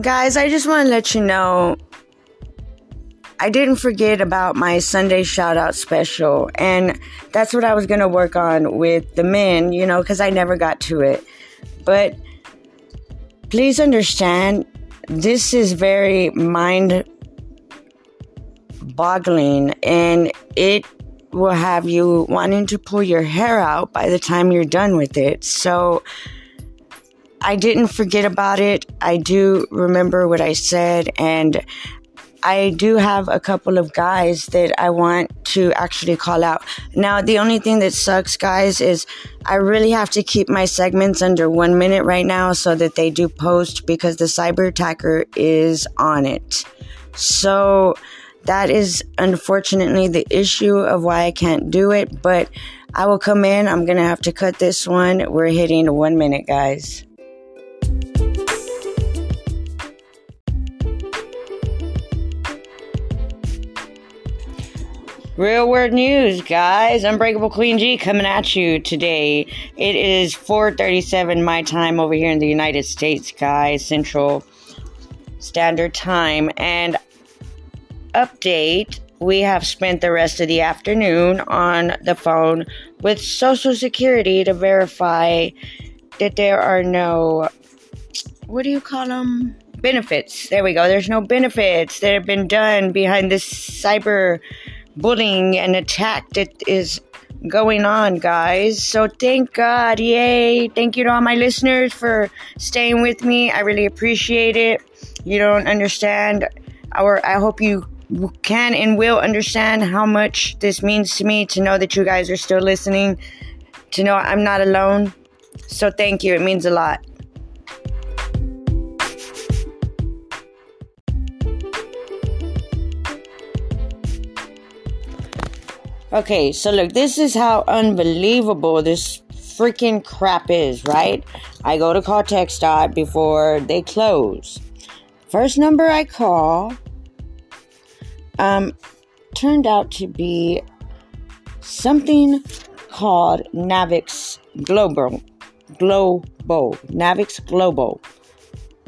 Guys, I just want to let you know I didn't forget about my Sunday shout out special, and that's what I was going to work on with the men, you know, because I never got to it. But please understand, this is very mind boggling, and it will have you wanting to pull your hair out by the time you're done with it. So, I didn't forget about it. I do remember what I said, and I do have a couple of guys that I want to actually call out. Now, the only thing that sucks, guys, is I really have to keep my segments under one minute right now so that they do post because the cyber attacker is on it. So, that is unfortunately the issue of why I can't do it, but I will come in. I'm going to have to cut this one. We're hitting one minute, guys. Real Word News, guys. Unbreakable Queen G coming at you today. It is 4:37 my time over here in the United States, guys, Central Standard Time. And update, we have spent the rest of the afternoon on the phone with Social Security to verify that there are no what do you call them? Benefits. There we go. There's no benefits that have been done behind this cyber bullying and attack that is going on, guys. So thank God. Yay. Thank you to all my listeners for staying with me. I really appreciate it. You don't understand, or I hope you can and will understand how much this means to me to know that you guys are still listening, to know I'm not alone. So thank you. It means a lot. Okay, so look, this is how unbelievable this freaking crap is, right? I go to call TxDOT before they close. First number I call um turned out to be something called Navix Global. Global. Navix Global.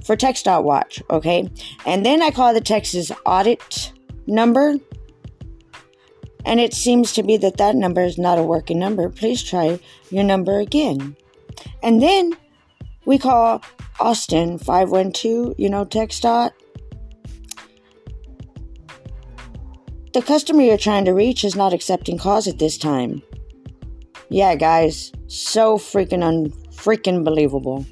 For TxDOT Watch, okay? And then I call the Texas audit number and it seems to be that that number is not a working number. Please try your number again. And then we call Austin 512, you know, TxDOT. The customer you're trying to reach is not accepting calls at this time. Yeah, guys, so freaking un freaking believable.